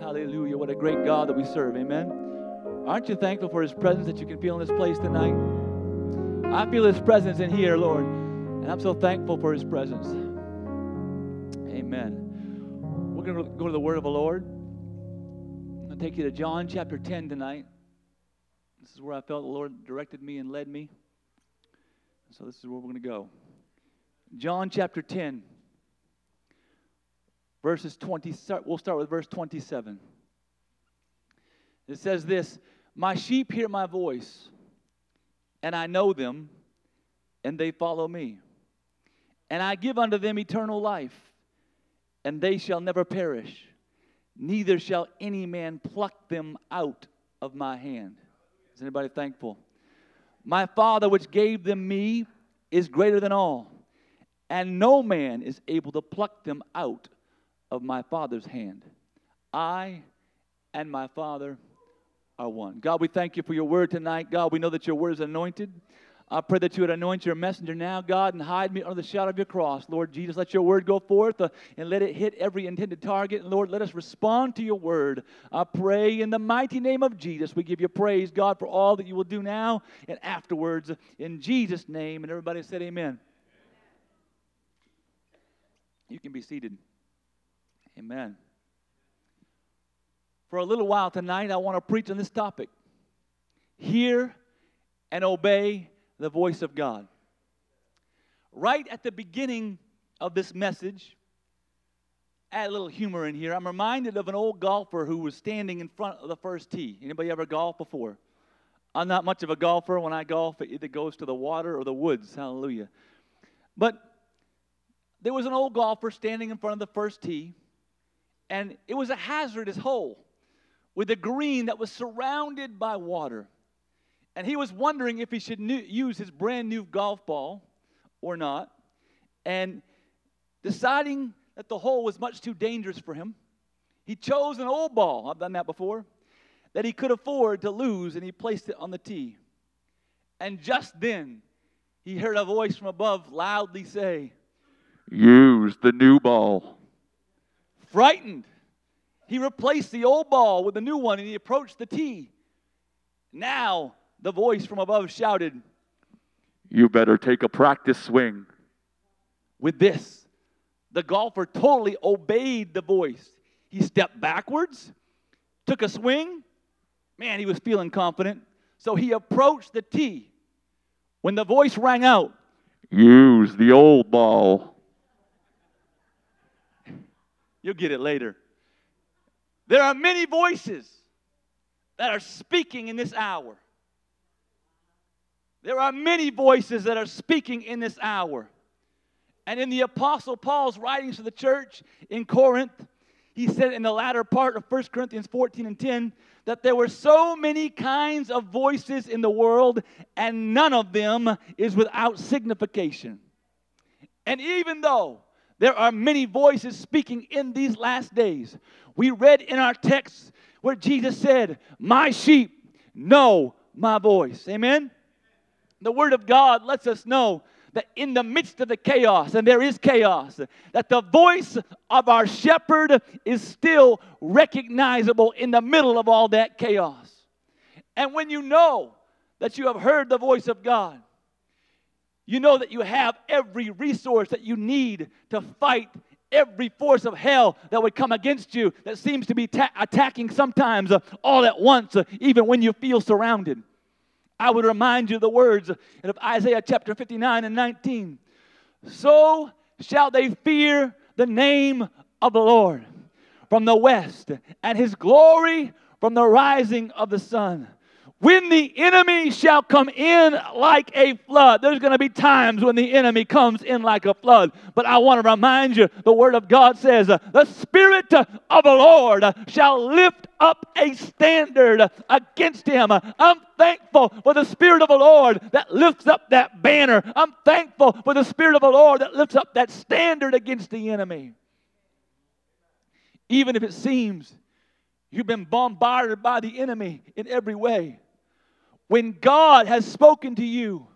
Hallelujah. What a great God that we serve. Amen. Aren't you thankful for His presence that you can feel in this place tonight? I feel His presence in here, Lord. And I'm so thankful for His presence. Amen. We're going to go to the Word of the Lord. I'm going to take you to John chapter 10 tonight. This is where I felt the Lord directed me and led me. So this is where we're going to go. John chapter 10, verses 20. We'll start with verse 27. It says this My sheep hear my voice, and I know them, and they follow me. And I give unto them eternal life, and they shall never perish, neither shall any man pluck them out of my hand. Is anybody thankful? My Father, which gave them me, is greater than all, and no man is able to pluck them out of my Father's hand. I and my Father are one. God, we thank you for your word tonight. God, we know that your word is anointed. I pray that you would anoint your messenger now, God, and hide me under the shadow of your cross. Lord Jesus, let your word go forth uh, and let it hit every intended target. And Lord, let us respond to your word. I pray in the mighty name of Jesus. We give you praise, God, for all that you will do now and afterwards. In Jesus' name. And everybody said, Amen. You can be seated. Amen. For a little while tonight, I want to preach on this topic hear and obey the voice of God. Right at the beginning of this message, add a little humor in here. I'm reminded of an old golfer who was standing in front of the first tee. Anybody ever golf before? I'm not much of a golfer. When I golf, it either goes to the water or the woods. Hallelujah. But there was an old golfer standing in front of the first tee, and it was a hazardous hole with a green that was surrounded by water. And he was wondering if he should new, use his brand new golf ball or not. And deciding that the hole was much too dangerous for him, he chose an old ball. I've done that before. That he could afford to lose, and he placed it on the tee. And just then, he heard a voice from above loudly say, Use the new ball. Frightened, he replaced the old ball with the new one and he approached the tee. Now, the voice from above shouted, You better take a practice swing. With this, the golfer totally obeyed the voice. He stepped backwards, took a swing. Man, he was feeling confident. So he approached the tee. When the voice rang out, Use the old ball. You'll get it later. There are many voices that are speaking in this hour. There are many voices that are speaking in this hour. And in the Apostle Paul's writings to the church in Corinth, he said in the latter part of 1 Corinthians 14 and 10 that there were so many kinds of voices in the world, and none of them is without signification. And even though there are many voices speaking in these last days, we read in our text where Jesus said, My sheep know my voice. Amen? The Word of God lets us know that in the midst of the chaos, and there is chaos, that the voice of our shepherd is still recognizable in the middle of all that chaos. And when you know that you have heard the voice of God, you know that you have every resource that you need to fight every force of hell that would come against you that seems to be ta- attacking sometimes uh, all at once, uh, even when you feel surrounded. I would remind you the words of Isaiah chapter 59 and 19. So shall they fear the name of the Lord from the west, and his glory from the rising of the sun. When the enemy shall come in like a flood, there's going to be times when the enemy comes in like a flood. But I want to remind you the word of God says, uh, The Spirit of the Lord uh, shall lift up a standard against him. I'm thankful for the Spirit of the Lord that lifts up that banner. I'm thankful for the Spirit of the Lord that lifts up that standard against the enemy. Even if it seems you've been bombarded by the enemy in every way. When God has spoken to you,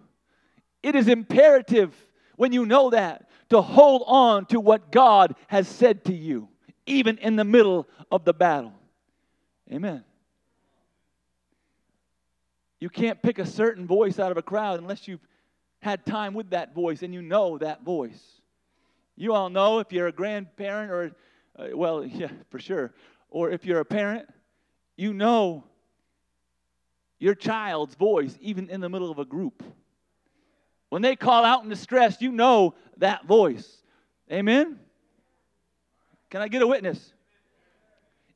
it is imperative when you know that, to hold on to what God has said to you, even in the middle of the battle. Amen. You can't pick a certain voice out of a crowd unless you've had time with that voice and you know that voice. You all know if you're a grandparent or, uh, well, yeah, for sure, or if you're a parent, you know your child's voice even in the middle of a group. When they call out in distress, you know that voice. Amen? Can I get a witness?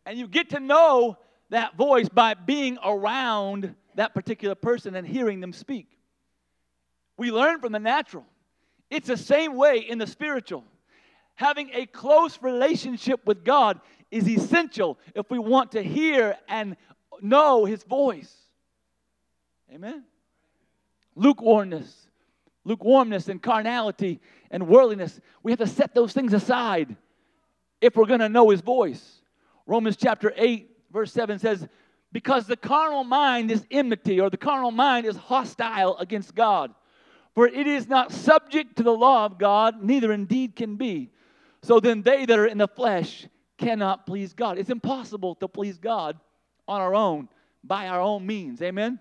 And you get to know that voice by being around that particular person and hearing them speak. We learn from the natural. It's the same way in the spiritual. Having a close relationship with God is essential if we want to hear and know His voice. Amen. Lukewarmness, lukewarmness and carnality and worldliness. We have to set those things aside if we're going to know His voice. Romans chapter 8, verse 7 says, because the carnal mind is enmity, or the carnal mind is hostile against God. For it is not subject to the law of God, neither indeed can be. So then they that are in the flesh cannot please God. It's impossible to please God on our own, by our own means. Amen?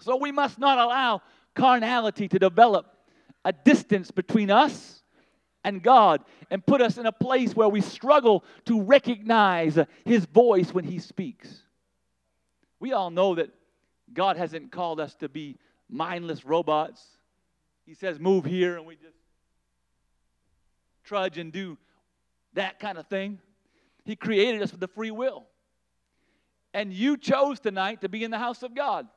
So we must not allow carnality to develop a distance between us and God and put us in a place where we struggle to recognize His voice when He speaks. We all know that God hasn't called us to be mindless robots. He says, move here, and we just trudge and do that kind of thing. He created us with a free will. And you chose tonight to be in the house of God.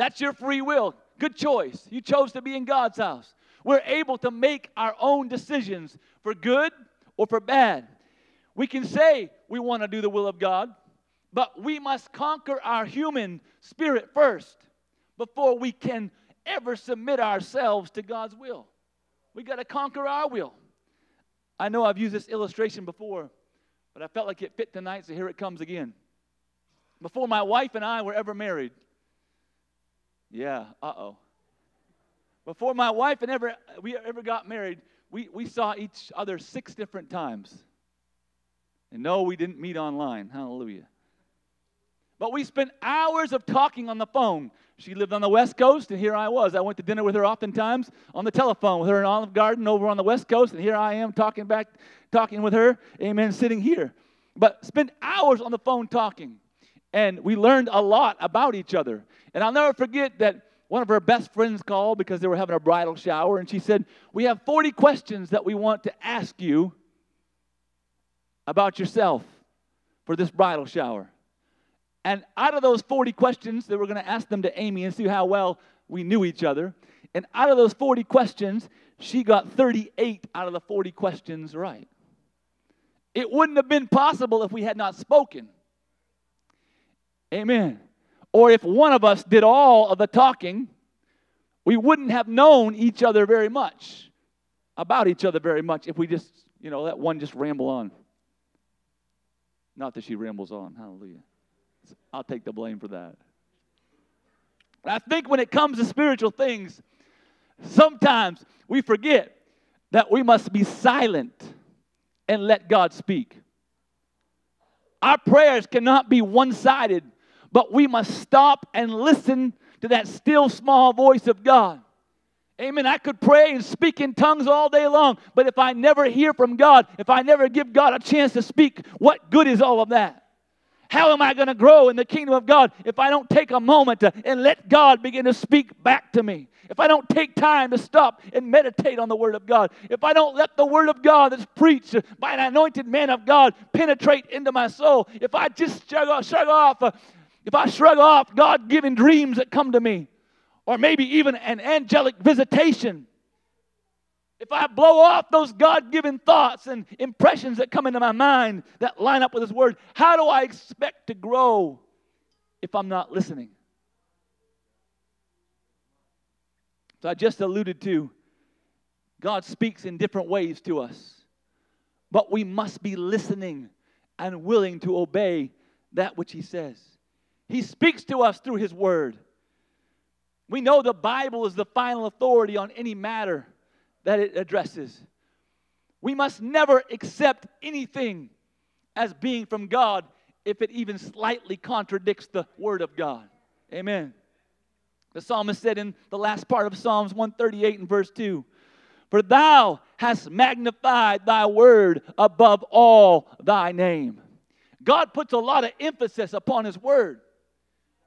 That's your free will. Good choice. You chose to be in God's house. We're able to make our own decisions for good or for bad. We can say we want to do the will of God, but we must conquer our human spirit first before we can ever submit ourselves to God's will. We got to conquer our will. I know I've used this illustration before, but I felt like it fit tonight, so here it comes again. Before my wife and I were ever married, yeah, uh oh. Before my wife and ever we ever got married, we, we saw each other six different times. And no, we didn't meet online. Hallelujah. But we spent hours of talking on the phone. She lived on the West Coast, and here I was. I went to dinner with her oftentimes on the telephone with her in Olive Garden over on the West Coast, and here I am talking back, talking with her. Amen, sitting here. But spent hours on the phone talking, and we learned a lot about each other. And I'll never forget that one of her best friends called because they were having a bridal shower, and she said, We have 40 questions that we want to ask you about yourself for this bridal shower. And out of those 40 questions, they were going to ask them to Amy and see how well we knew each other. And out of those 40 questions, she got 38 out of the 40 questions right. It wouldn't have been possible if we had not spoken. Amen. Or if one of us did all of the talking, we wouldn't have known each other very much, about each other very much, if we just, you know, let one just ramble on. Not that she rambles on. Hallelujah. I'll take the blame for that. I think when it comes to spiritual things, sometimes we forget that we must be silent and let God speak. Our prayers cannot be one sided, but we must stop and listen to that still small voice of God. Amen. I could pray and speak in tongues all day long, but if I never hear from God, if I never give God a chance to speak, what good is all of that? How am I going to grow in the kingdom of God if I don't take a moment to, and let God begin to speak back to me? If I don't take time to stop and meditate on the Word of God, if I don't let the Word of God that's preached by an anointed man of God penetrate into my soul, if I just shrug off, shrug off uh, if I shrug off God given dreams that come to me, or maybe even an angelic visitation, if I blow off those God given thoughts and impressions that come into my mind that line up with His Word, how do I expect to grow if I'm not listening? So I just alluded to God speaks in different ways to us, but we must be listening and willing to obey that which He says. He speaks to us through His Word. We know the Bible is the final authority on any matter that it addresses. We must never accept anything as being from God if it even slightly contradicts the Word of God. Amen. The psalmist said in the last part of Psalms 138 and verse 2 For thou hast magnified thy word above all thy name. God puts a lot of emphasis upon his word.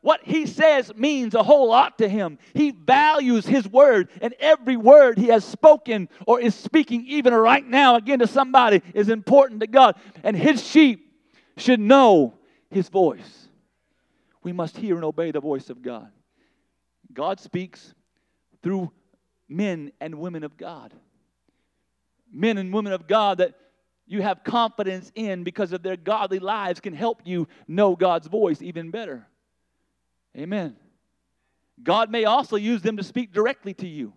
What he says means a whole lot to him. He values his word, and every word he has spoken or is speaking, even right now, again to somebody, is important to God. And his sheep should know his voice. We must hear and obey the voice of God. God speaks through men and women of God. Men and women of God that you have confidence in because of their godly lives can help you know God's voice even better. Amen. God may also use them to speak directly to you.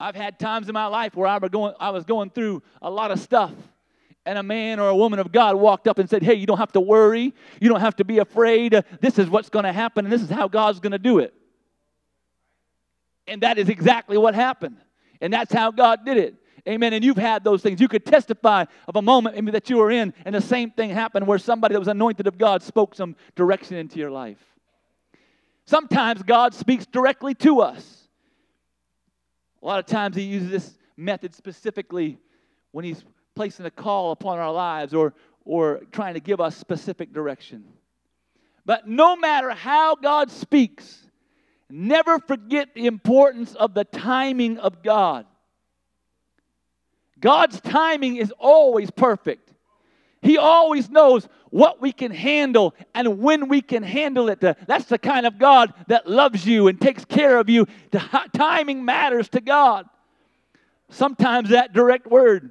I've had times in my life where I, going, I was going through a lot of stuff, and a man or a woman of God walked up and said, Hey, you don't have to worry. You don't have to be afraid. This is what's going to happen, and this is how God's going to do it. And that is exactly what happened. And that's how God did it. Amen. And you've had those things. You could testify of a moment that you were in, and the same thing happened where somebody that was anointed of God spoke some direction into your life. Sometimes God speaks directly to us. A lot of times He uses this method specifically when He's placing a call upon our lives or, or trying to give us specific direction. But no matter how God speaks, never forget the importance of the timing of God. God's timing is always perfect. He always knows what we can handle and when we can handle it. That's the kind of God that loves you and takes care of you. The timing matters to God. Sometimes that direct word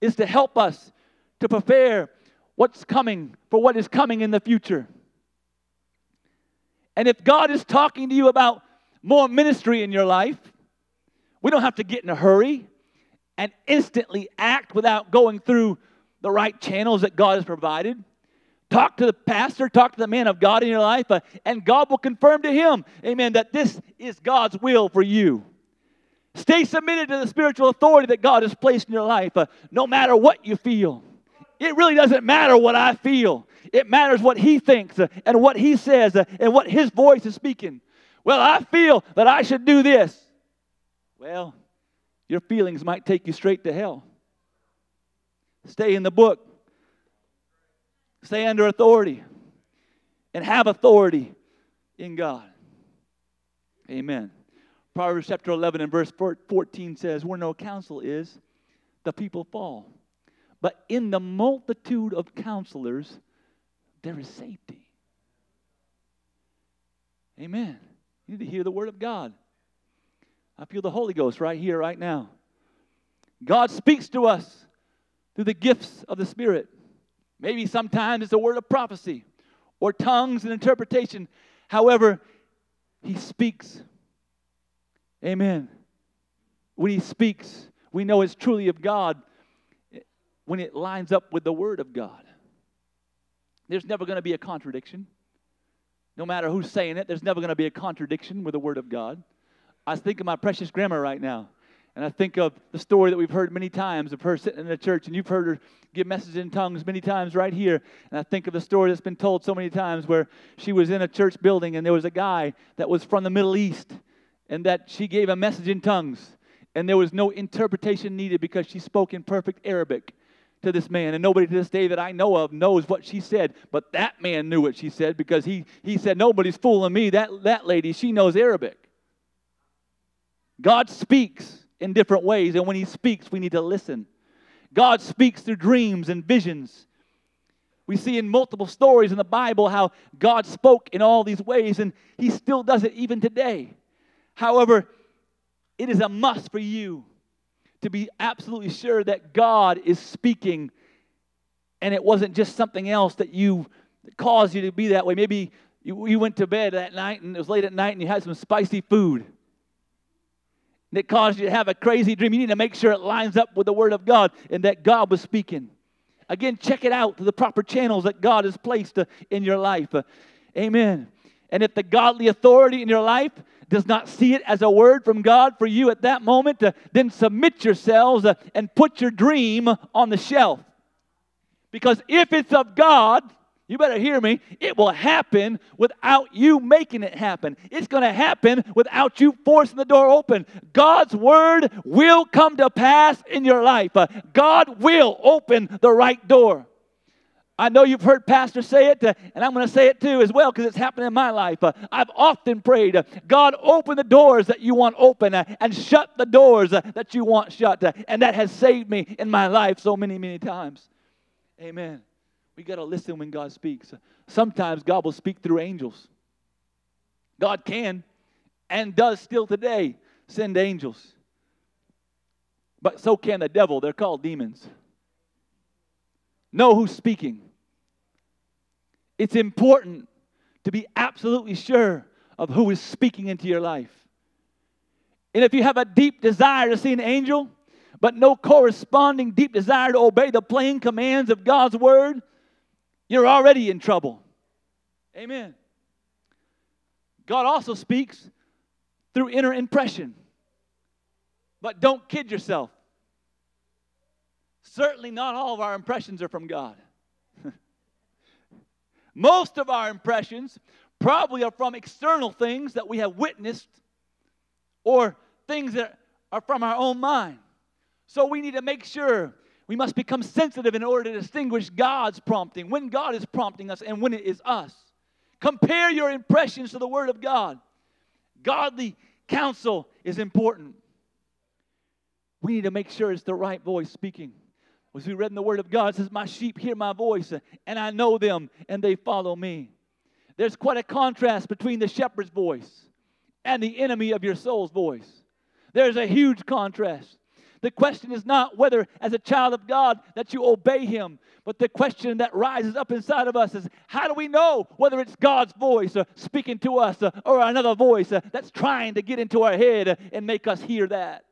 is to help us to prepare what's coming for what is coming in the future. And if God is talking to you about more ministry in your life, we don't have to get in a hurry and instantly act without going through the right channels that God has provided. Talk to the pastor, talk to the man of God in your life, uh, and God will confirm to him, amen, that this is God's will for you. Stay submitted to the spiritual authority that God has placed in your life, uh, no matter what you feel. It really doesn't matter what I feel. It matters what he thinks uh, and what he says uh, and what his voice is speaking. Well, I feel that I should do this. Well, your feelings might take you straight to hell. Stay in the book. Stay under authority and have authority in God. Amen. Proverbs chapter 11 and verse 14 says, Where no counsel is, the people fall. But in the multitude of counselors, there is safety. Amen. You need to hear the word of God. I feel the Holy Ghost right here, right now. God speaks to us through the gifts of the Spirit. Maybe sometimes it's a word of prophecy or tongues and interpretation. However, He speaks. Amen. When He speaks, we know it's truly of God when it lines up with the Word of God. There's never going to be a contradiction. No matter who's saying it, there's never going to be a contradiction with the Word of God. I think of my precious grandma right now. And I think of the story that we've heard many times of her sitting in a church, and you've heard her give messages in tongues many times right here. And I think of the story that's been told so many times where she was in a church building, and there was a guy that was from the Middle East, and that she gave a message in tongues, and there was no interpretation needed because she spoke in perfect Arabic to this man. And nobody to this day that I know of knows what she said, but that man knew what she said because he, he said, Nobody's fooling me. That, that lady, she knows Arabic. God speaks in different ways. And when He speaks, we need to listen. God speaks through dreams and visions. We see in multiple stories in the Bible how God spoke in all these ways, and He still does it even today. However, it is a must for you to be absolutely sure that God is speaking and it wasn't just something else that you that caused you to be that way. Maybe you, you went to bed that night and it was late at night and you had some spicy food that caused you to have a crazy dream. You need to make sure it lines up with the Word of God and that God was speaking. Again, check it out to the proper channels that God has placed uh, in your life. Uh, amen. And if the godly authority in your life does not see it as a word from God for you at that moment, uh, then submit yourselves and put your dream on the shelf. Because if it's of God, you better hear me, it will happen without you making it happen. It's going to happen without you forcing the door open. God's word will come to pass in your life. Uh, God will open the right door. I know you've heard pastors say it, uh, and I'm going to say it too as well because it's happened in my life. Uh, I've often prayed, God, open the doors that you want open and shut the doors that you want shut. and that has saved me in my life so many, many times. Amen. We got to listen when God speaks. Sometimes God will speak through angels. God can and does still today send angels. But so can the devil. They're called demons. Know who's speaking. It's important to be absolutely sure of who is speaking into your life. And if you have a deep desire to see an angel, but no corresponding deep desire to obey the plain commands of God's word, you're already in trouble. Amen. God also speaks through inner impression. But don't kid yourself. Certainly, not all of our impressions are from God. Most of our impressions probably are from external things that we have witnessed or things that are from our own mind. So we need to make sure we must become sensitive in order to distinguish God's prompting, when God is prompting us and when it is us. Compare your impressions to the Word of God. Godly counsel is important. We need to make sure it's the right voice speaking. As we read in the Word of God, says, My sheep hear my voice, and I know them, and they follow me. There's quite a contrast between the shepherd's voice and the enemy of your soul's voice. There's a huge contrast. The question is not whether, as a child of God, that you obey Him, but the question that rises up inside of us is how do we know whether it's God's voice uh, speaking to us uh, or another voice uh, that's trying to get into our head uh, and make us hear that?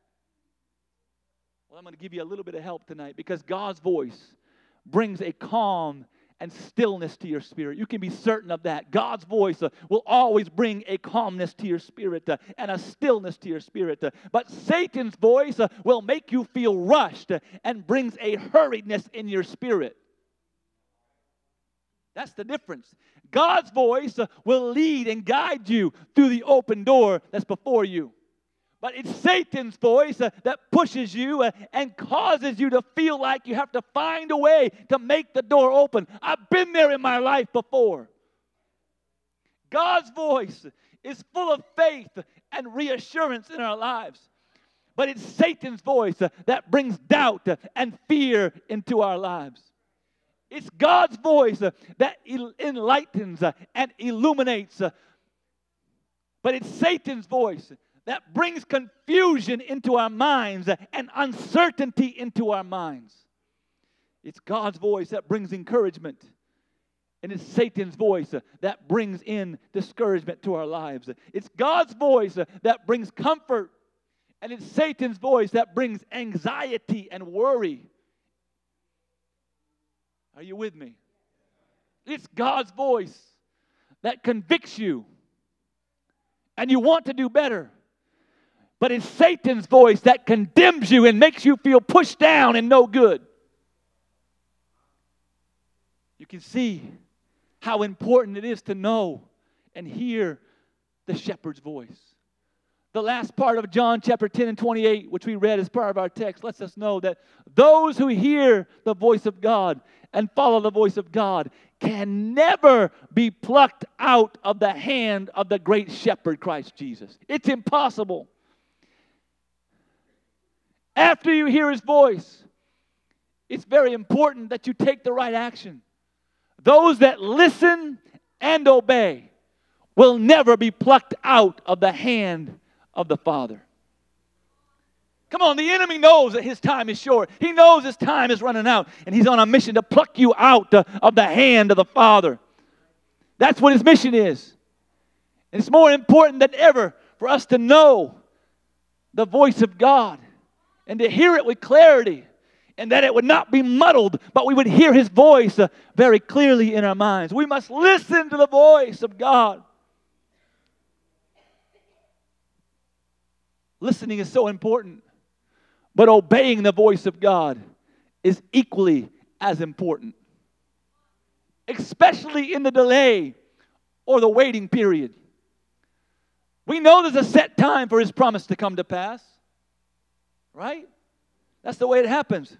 Well, I'm going to give you a little bit of help tonight because God's voice brings a calm and stillness to your spirit. You can be certain of that. God's voice uh, will always bring a calmness to your spirit uh, and a stillness to your spirit. Uh, but Satan's voice uh, will make you feel rushed uh, and brings a hurriedness in your spirit. That's the difference. God's voice uh, will lead and guide you through the open door that's before you. But it's Satan's voice uh, that pushes you uh, and causes you to feel like you have to find a way to make the door open. I've been there in my life before. God's voice is full of faith and reassurance in our lives. But it's Satan's voice uh, that brings doubt uh, and fear into our lives. It's God's voice uh, that enlightens uh, and illuminates. But it's Satan's voice that brings confusion into our minds and uncertainty into our minds. It's God's voice that brings encouragement. And it's Satan's voice that brings in discouragement to our lives. It's God's voice that brings comfort. And it's Satan's voice that brings anxiety and worry. Are you with me? It's God's voice that convicts you. And you want to do better. But it's Satan's voice that condemns you and makes you feel pushed down and no good. You can see how important it is to know and hear the shepherd's voice. The last part of John chapter 10 and 28, which we read as part of our text, lets us know that those who hear the voice of God and follow the voice of God can never be plucked out of the hand of the great shepherd, Christ Jesus. It's impossible. After you hear his voice, it's very important that you take the right action. Those that listen and obey will never be plucked out of the hand of the Father. Come on, the enemy knows that his time is short. He knows his time is running out, and he's on a mission to pluck you out uh, of the hand of the Father. That's what his mission is. And it's more important than ever for us to know the voice of God and to hear it with clarity and that it would not be muddled, but we would hear his voice uh, very clearly in our minds. We must listen to the voice of God. listening is so important, but obeying the voice of God is equally as important, especially in the delay or the waiting period. We know there's a set time for His promise to come to pass, right? That's the way it happens.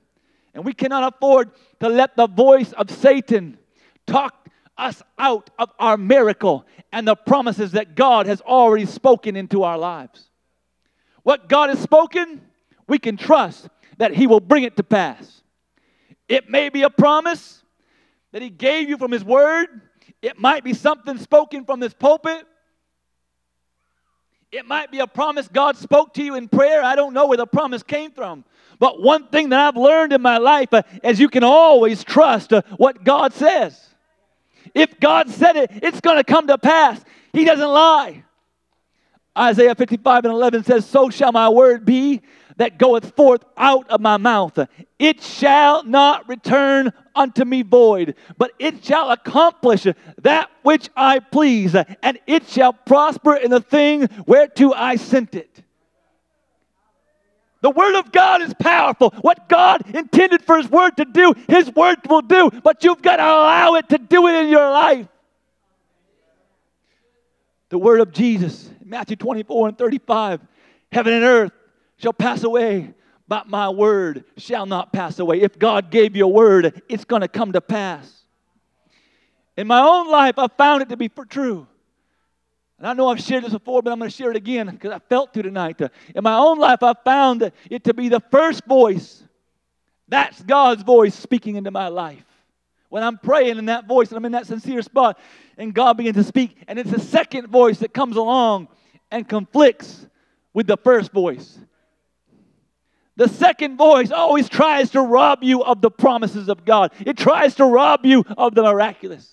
And we cannot afford to let the voice of Satan talk us out of our miracle and the promises that God has already spoken into our lives. What God has spoken, we can trust that He will bring it to pass. It may be a promise that He gave you from His Word, it might be something spoken from this pulpit. It might be a promise God spoke to you in prayer. I don't know where the promise came from. But one thing that I've learned in my life uh, is you can always trust uh, what God says. If God said it, it's going to come to pass. He doesn't lie. Isaiah 55 and 11 says, So shall my word be that goeth forth out of my mouth. It shall not return unto me void, but it shall accomplish that which I please, and it shall prosper in the thing whereto I sent it. The Word of God is powerful. What God intended for His Word to do, His Word will do, but you've got to allow it to do it in your life. The Word of Jesus, Matthew 24 and 35 Heaven and earth shall pass away, but my Word shall not pass away. If God gave you a Word, it's going to come to pass. In my own life, I've found it to be true. And I know I've shared this before, but I'm going to share it again because I felt to tonight. In my own life, I've found it to be the first voice. That's God's voice speaking into my life. When I'm praying in that voice and I'm in that sincere spot, and God begins to speak, and it's the second voice that comes along and conflicts with the first voice. The second voice always tries to rob you of the promises of God, it tries to rob you of the miraculous.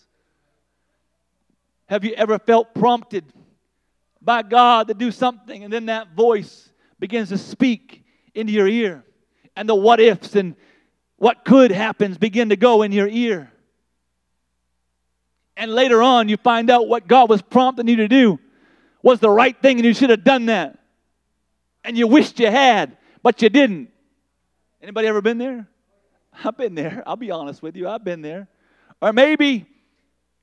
Have you ever felt prompted by God to do something and then that voice begins to speak into your ear? And the what ifs and what could happens begin to go in your ear. And later on, you find out what God was prompting you to do was the right thing and you should have done that. And you wished you had, but you didn't. Anybody ever been there? I've been there. I'll be honest with you. I've been there. Or maybe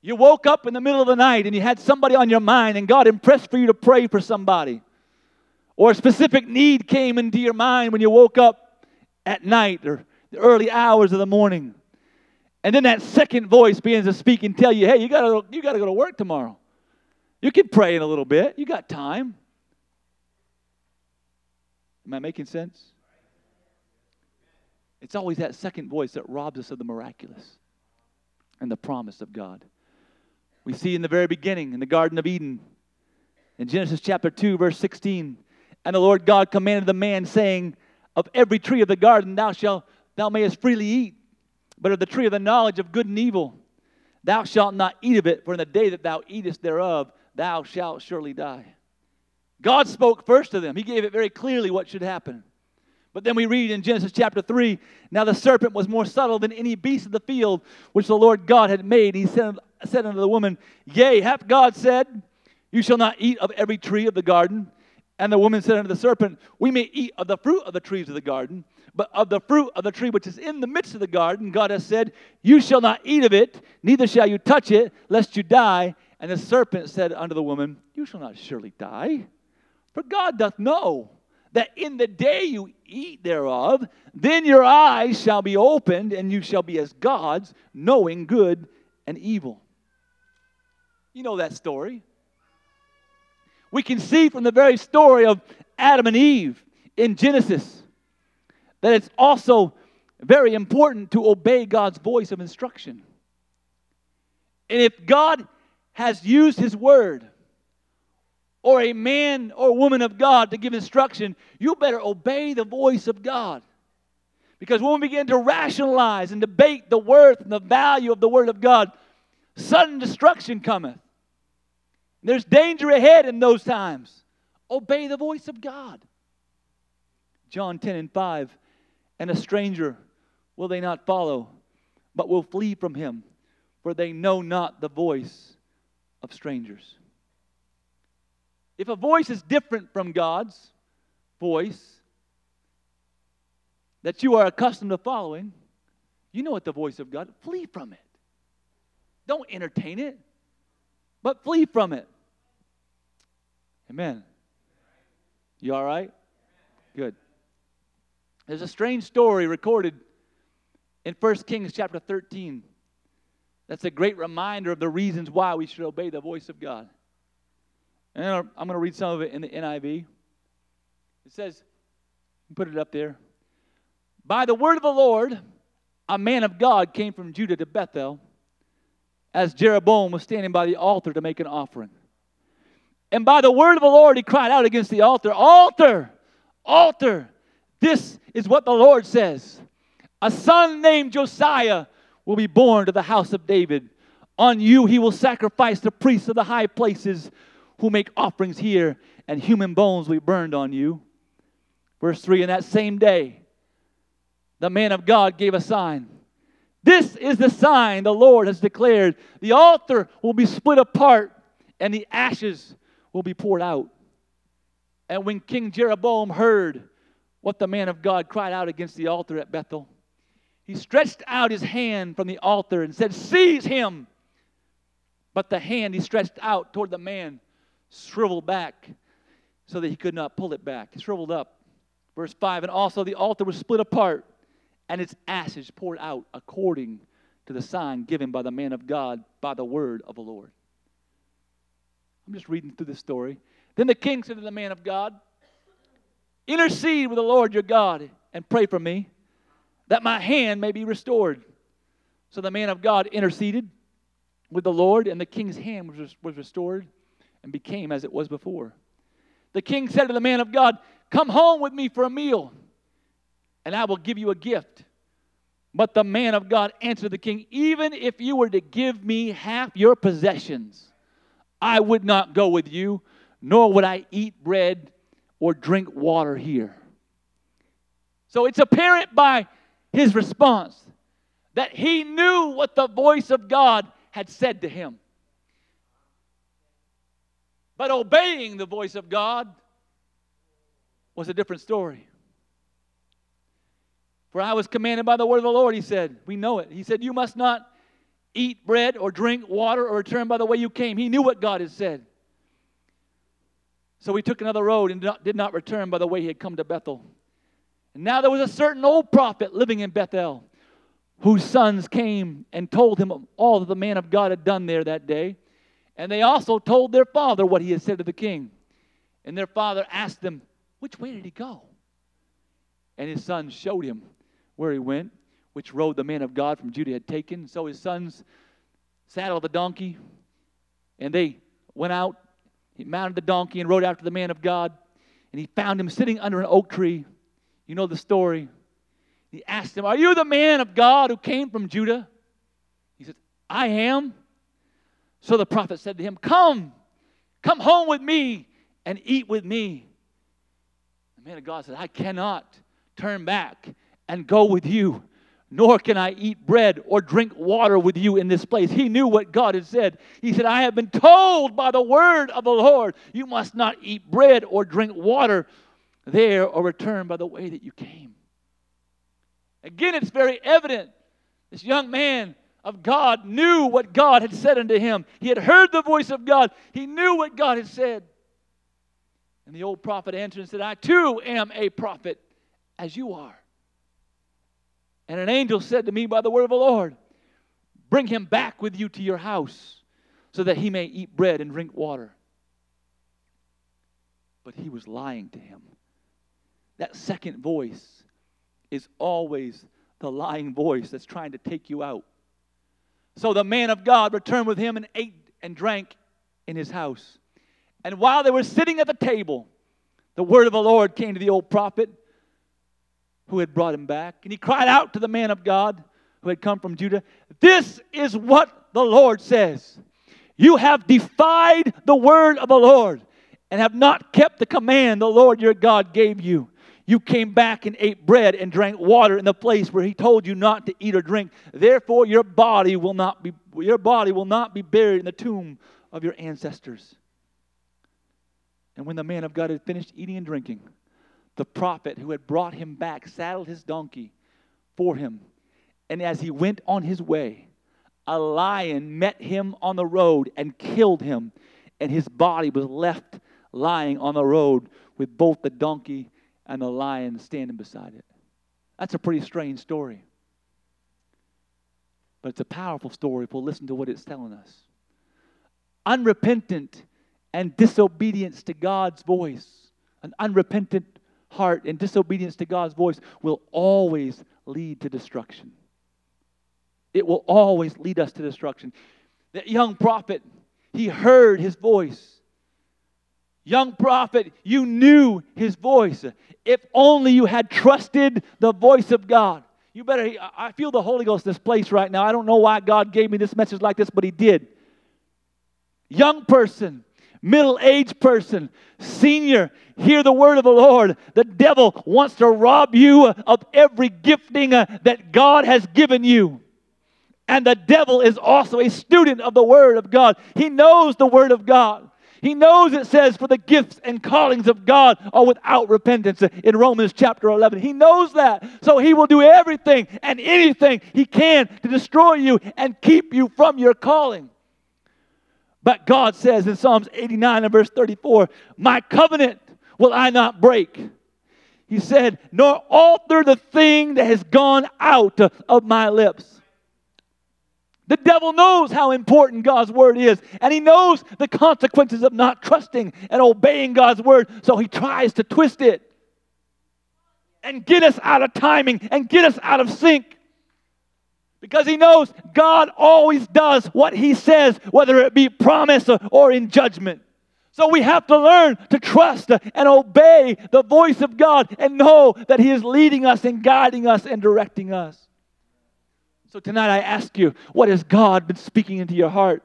you woke up in the middle of the night and you had somebody on your mind, and God impressed for you to pray for somebody. Or a specific need came into your mind when you woke up at night or the early hours of the morning. And then that second voice begins to speak and tell you, hey, you gotta, you gotta go to work tomorrow. You can pray in a little bit. You got time. Am I making sense? It's always that second voice that robs us of the miraculous and the promise of God. We see in the very beginning in the Garden of Eden, in Genesis chapter 2, verse 16, and the Lord God commanded the man, saying, Of every tree of the garden thou shalt thou mayest freely eat, but of the tree of the knowledge of good and evil thou shalt not eat of it, for in the day that thou eatest thereof thou shalt surely die. God spoke first to them. He gave it very clearly what should happen. But then we read in Genesis chapter 3 Now the serpent was more subtle than any beast of the field which the Lord God had made. He said, said unto the woman, Yea, hath God said, You shall not eat of every tree of the garden? And the woman said unto the serpent, We may eat of the fruit of the trees of the garden, but of the fruit of the tree which is in the midst of the garden, God has said, You shall not eat of it, neither shall you touch it, lest you die. And the serpent said unto the woman, You shall not surely die, for God doth know that in the day you eat thereof, then your eyes shall be opened, and you shall be as gods, knowing good and evil. You know that story. We can see from the very story of Adam and Eve in Genesis that it's also very important to obey God's voice of instruction. And if God has used His word or a man or woman of God to give instruction, you better obey the voice of God. Because when we begin to rationalize and debate the worth and the value of the Word of God, sudden destruction cometh. There's danger ahead in those times. Obey the voice of God. John 10 and 5 And a stranger will they not follow, but will flee from him, for they know not the voice of strangers. If a voice is different from God's voice that you are accustomed to following, you know what the voice of God, flee from it. Don't entertain it, but flee from it. Amen. You all right? Good. There's a strange story recorded in 1 Kings chapter 13. That's a great reminder of the reasons why we should obey the voice of God. And I'm going to read some of it in the NIV. It says, put it up there. By the word of the Lord, a man of God came from Judah to Bethel as Jeroboam was standing by the altar to make an offering. And by the word of the Lord, he cried out against the altar, Altar, altar, this is what the Lord says. A son named Josiah will be born to the house of David. On you he will sacrifice the priests of the high places who make offerings here, and human bones be burned on you. Verse 3 In that same day, the man of God gave a sign. This is the sign the Lord has declared. The altar will be split apart, and the ashes will be poured out. And when King Jeroboam heard what the man of God cried out against the altar at Bethel, he stretched out his hand from the altar and said, Seize him! But the hand he stretched out toward the man shriveled back so that he could not pull it back. He shriveled up. Verse 5 And also the altar was split apart, and its ashes poured out according to the sign given by the man of God by the word of the Lord. I'm just reading through the story. Then the king said to the man of God, Intercede with the Lord your God and pray for me that my hand may be restored. So the man of God interceded with the Lord, and the king's hand was, was restored and became as it was before. The king said to the man of God, Come home with me for a meal, and I will give you a gift. But the man of God answered the king, Even if you were to give me half your possessions, I would not go with you, nor would I eat bread or drink water here. So it's apparent by his response that he knew what the voice of God had said to him. But obeying the voice of God was a different story. For I was commanded by the word of the Lord, he said. We know it. He said, You must not eat bread or drink water or return by the way you came. He knew what God had said. So he took another road and did not return by the way he had come to Bethel. And now there was a certain old prophet living in Bethel whose sons came and told him all that the man of God had done there that day. And they also told their father what he had said to the king. And their father asked them, Which way did he go? And his sons showed him where he went, which road the man of God from Judah had taken. So his sons saddled the donkey, and they went out. He mounted the donkey and rode after the man of God. And he found him sitting under an oak tree. You know the story. He asked him, Are you the man of God who came from Judah? He said, I am. So the prophet said to him, Come, come home with me and eat with me. The man of God said, I cannot turn back and go with you, nor can I eat bread or drink water with you in this place. He knew what God had said. He said, I have been told by the word of the Lord, you must not eat bread or drink water there or return by the way that you came. Again, it's very evident. This young man of God knew what God had said unto him. He had heard the voice of God, he knew what God had said. And the old prophet answered and said, I too am a prophet, as you are. And an angel said to me by the word of the Lord, Bring him back with you to your house, so that he may eat bread and drink water. But he was lying to him. That second voice is always the lying voice that's trying to take you out. So the man of God returned with him and ate and drank in his house. And while they were sitting at the table, the word of the Lord came to the old prophet who had brought him back. And he cried out to the man of God who had come from Judah This is what the Lord says You have defied the word of the Lord and have not kept the command the Lord your God gave you. You came back and ate bread and drank water in the place where he told you not to eat or drink. Therefore your body will not be your body will not be buried in the tomb of your ancestors. And when the man of God had finished eating and drinking, the prophet who had brought him back saddled his donkey for him. And as he went on his way, a lion met him on the road and killed him, and his body was left lying on the road with both the donkey and the lion standing beside it. That's a pretty strange story. But it's a powerful story if we'll listen to what it's telling us. Unrepentant and disobedience to God's voice, an unrepentant heart and disobedience to God's voice will always lead to destruction. It will always lead us to destruction. That young prophet, he heard his voice. Young prophet, you knew his voice. If only you had trusted the voice of God. You better, I feel the Holy Ghost this place right now. I don't know why God gave me this message like this, but he did. Young person, middle aged person, senior, hear the word of the Lord. The devil wants to rob you of every gifting uh, that God has given you. And the devil is also a student of the word of God. He knows the word of God. He knows it says, for the gifts and callings of God are without repentance in Romans chapter 11. He knows that. So he will do everything and anything he can to destroy you and keep you from your calling. But God says in Psalms 89 and verse 34, My covenant will I not break. He said, Nor alter the thing that has gone out of my lips. The devil knows how important God's word is, and he knows the consequences of not trusting and obeying God's word, so he tries to twist it and get us out of timing and get us out of sync. Because he knows God always does what he says, whether it be promise or in judgment. So we have to learn to trust and obey the voice of God and know that he is leading us and guiding us and directing us. So tonight I ask you, what has God been speaking into your heart?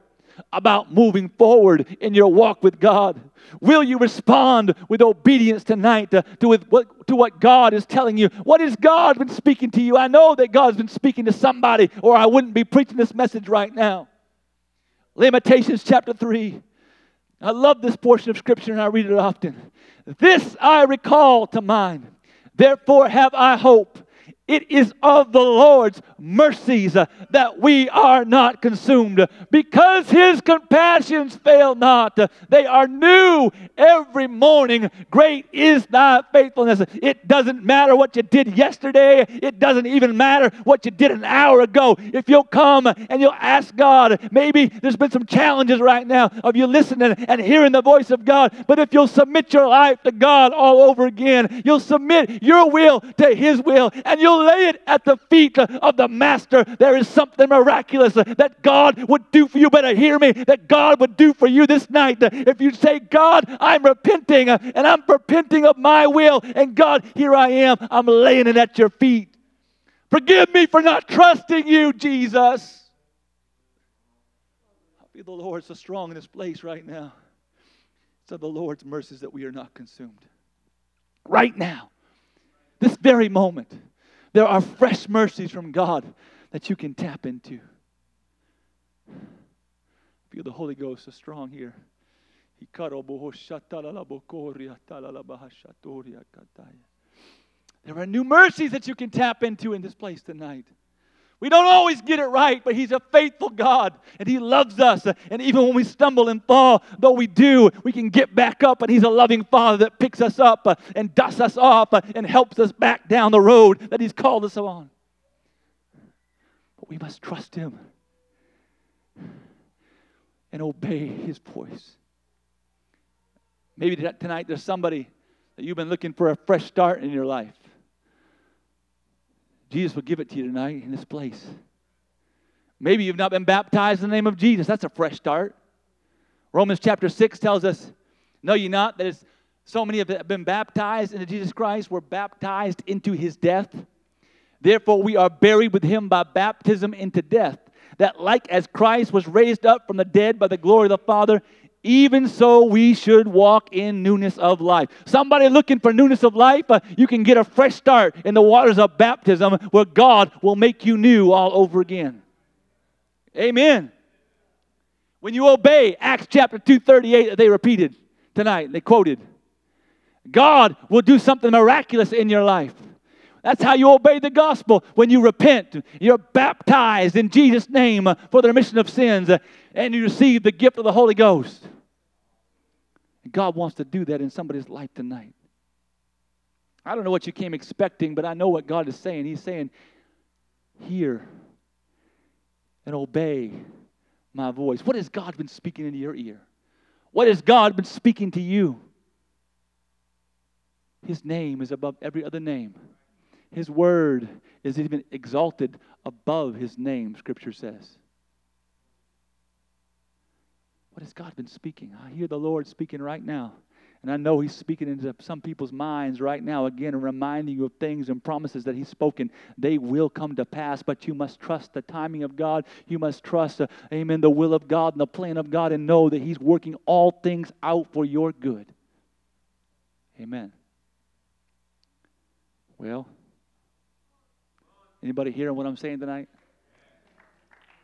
about moving forward in your walk with God? Will you respond with obedience tonight to, to, what, to what God is telling you? What has God been speaking to you? I know that God's been speaking to somebody, or I wouldn't be preaching this message right now. Lamentations chapter 3. I love this portion of Scripture and I read it often. This I recall to mind. Therefore have I hope. It is of the Lord's mercies uh, that we are not consumed because his compassions fail not. They are new every morning. Great is thy faithfulness. It doesn't matter what you did yesterday, it doesn't even matter what you did an hour ago. If you'll come and you'll ask God, maybe there's been some challenges right now of you listening and hearing the voice of God, but if you'll submit your life to God all over again, you'll submit your will to his will, and you'll lay it at the feet of the Master. There is something miraculous that God would do for you. Better hear me, that God would do for you this night. If you say, God, I'm repenting and I'm repenting of my will, and God, here I am, I'm laying it at your feet. Forgive me for not trusting you, Jesus. I feel the Lord so strong in this place right now. It's of the Lord's mercies that we are not consumed. Right now, this very moment. There are fresh mercies from God that you can tap into. Feel the Holy Ghost so strong here. There are new mercies that you can tap into in this place tonight. We don't always get it right, but He's a faithful God and He loves us. And even when we stumble and fall, though we do, we can get back up. And He's a loving Father that picks us up uh, and dusts us off uh, and helps us back down the road that He's called us on. But we must trust Him and obey His voice. Maybe tonight there's somebody that you've been looking for a fresh start in your life. Jesus will give it to you tonight in this place. Maybe you've not been baptized in the name of Jesus. That's a fresh start. Romans chapter 6 tells us, Know ye not that as so many have been baptized into Jesus Christ, were baptized into his death? Therefore, we are buried with him by baptism into death, that like as Christ was raised up from the dead by the glory of the Father, even so we should walk in newness of life. Somebody looking for newness of life, uh, you can get a fresh start in the waters of baptism where God will make you new all over again. Amen. When you obey Acts chapter 238 they repeated tonight, they quoted, God will do something miraculous in your life. That's how you obey the gospel when you repent. You're baptized in Jesus' name for the remission of sins and you receive the gift of the Holy Ghost. God wants to do that in somebody's life tonight. I don't know what you came expecting, but I know what God is saying. He's saying, Hear and obey my voice. What has God been speaking into your ear? What has God been speaking to you? His name is above every other name. His word is even exalted above his name, Scripture says. What has God been speaking? I hear the Lord speaking right now. And I know He's speaking into some people's minds right now, again, reminding you of things and promises that He's spoken. They will come to pass, but you must trust the timing of God. You must trust, uh, amen, the will of God and the plan of God, and know that He's working all things out for your good. Amen. Well, anybody hearing what I'm saying tonight?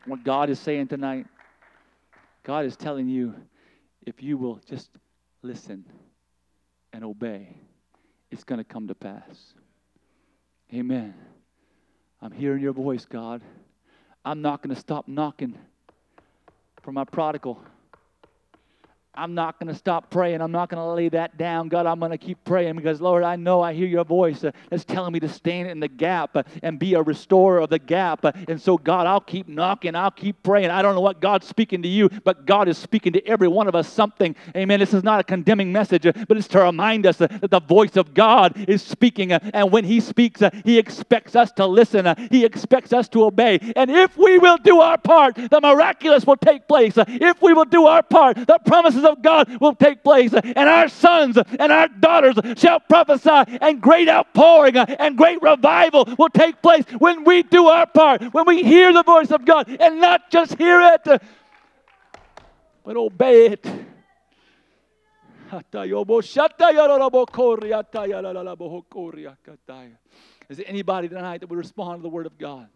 What God is saying tonight? God is telling you if you will just listen and obey, it's going to come to pass. Amen. I'm hearing your voice, God. I'm not going to stop knocking for my prodigal. I'm not going to stop praying. I'm not going to lay that down. God, I'm going to keep praying because, Lord, I know I hear your voice uh, that's telling me to stand in the gap uh, and be a restorer of the gap. Uh, and so, God, I'll keep knocking. I'll keep praying. I don't know what God's speaking to you, but God is speaking to every one of us something. Amen. This is not a condemning message, but it's to remind us that the voice of God is speaking. and when He speaks, He expects us to listen, He expects us to obey. And if we will do our part, the miraculous will take place. If we will do our part, the promises of God will take place, and our sons and our daughters shall prophesy, and great outpouring and great revival will take place when we do our part, when we hear the voice of God and not just hear it, but obey it. Is there anybody tonight that would respond to the word of God?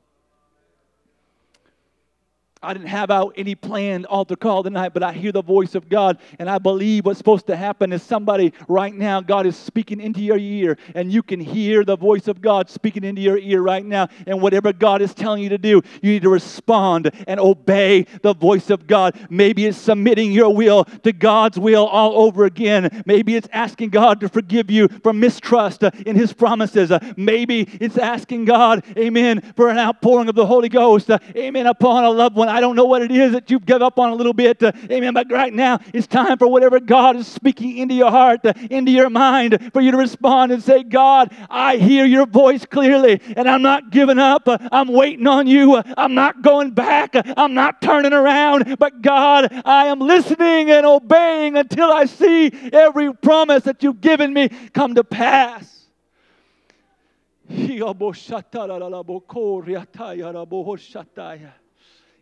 I didn't have out any planned altar call tonight, but I hear the voice of God, and I believe what's supposed to happen is somebody right now, God is speaking into your ear, and you can hear the voice of God speaking into your ear right now. And whatever God is telling you to do, you need to respond and obey the voice of God. Maybe it's submitting your will to God's will all over again. Maybe it's asking God to forgive you for mistrust in His promises. Maybe it's asking God, amen, for an outpouring of the Holy Ghost, amen, upon a loved one. I don't know what it is that you've given up on a little bit, uh, amen, but right now it's time for whatever God is speaking into your heart, uh, into your mind, for you to respond and say, God, I hear your voice clearly, and I'm not giving up. Uh, I'm waiting on you. Uh, I'm not going back. Uh, I'm not turning around. But God, I am listening and obeying until I see every promise that you've given me come to pass.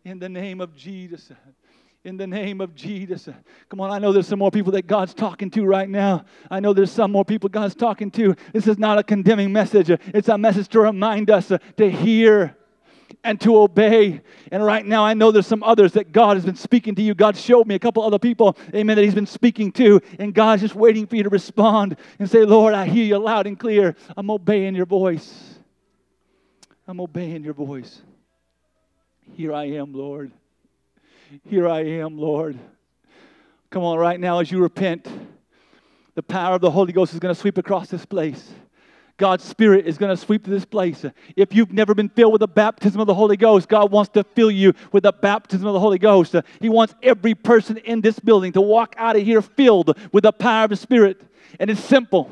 In the name of Jesus. In the name of Jesus. Come on, I know there's some more people that God's talking to right now. I know there's some more people God's talking to. This is not a condemning message, it's a message to remind us to hear and to obey. And right now, I know there's some others that God has been speaking to you. God showed me a couple other people, amen, that He's been speaking to. And God's just waiting for you to respond and say, Lord, I hear you loud and clear. I'm obeying your voice. I'm obeying your voice. Here I am, Lord. Here I am, Lord. Come on, right now, as you repent, the power of the Holy Ghost is going to sweep across this place. God's Spirit is going to sweep to this place. If you've never been filled with the baptism of the Holy Ghost, God wants to fill you with the baptism of the Holy Ghost. He wants every person in this building to walk out of here filled with the power of the Spirit. And it's simple.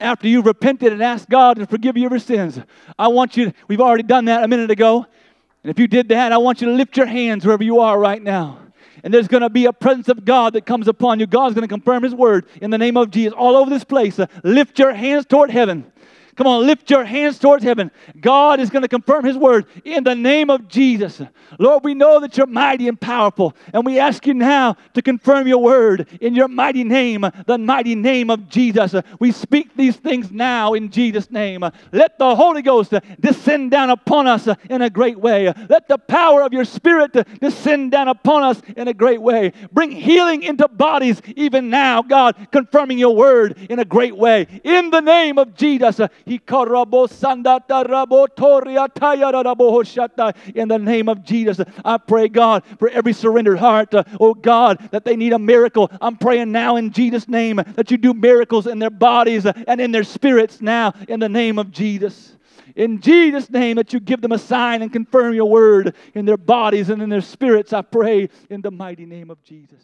After you've repented and asked God to forgive you of your sins, I want you, we've already done that a minute ago. And if you did that, I want you to lift your hands wherever you are right now. And there's going to be a presence of God that comes upon you. God's going to confirm His word in the name of Jesus all over this place. Uh, lift your hands toward heaven. Come on, lift your hands towards heaven. God is going to confirm His word in the name of Jesus. Lord, we know that you're mighty and powerful, and we ask you now to confirm your word in your mighty name, the mighty name of Jesus. We speak these things now in Jesus' name. Let the Holy Ghost descend down upon us in a great way. Let the power of your Spirit descend down upon us in a great way. Bring healing into bodies even now, God, confirming your word in a great way. In the name of Jesus. In the name of Jesus, I pray, God, for every surrendered heart, uh, oh God, that they need a miracle. I'm praying now in Jesus' name that you do miracles in their bodies uh, and in their spirits now in the name of Jesus. In Jesus' name, that you give them a sign and confirm your word in their bodies and in their spirits, I pray in the mighty name of Jesus.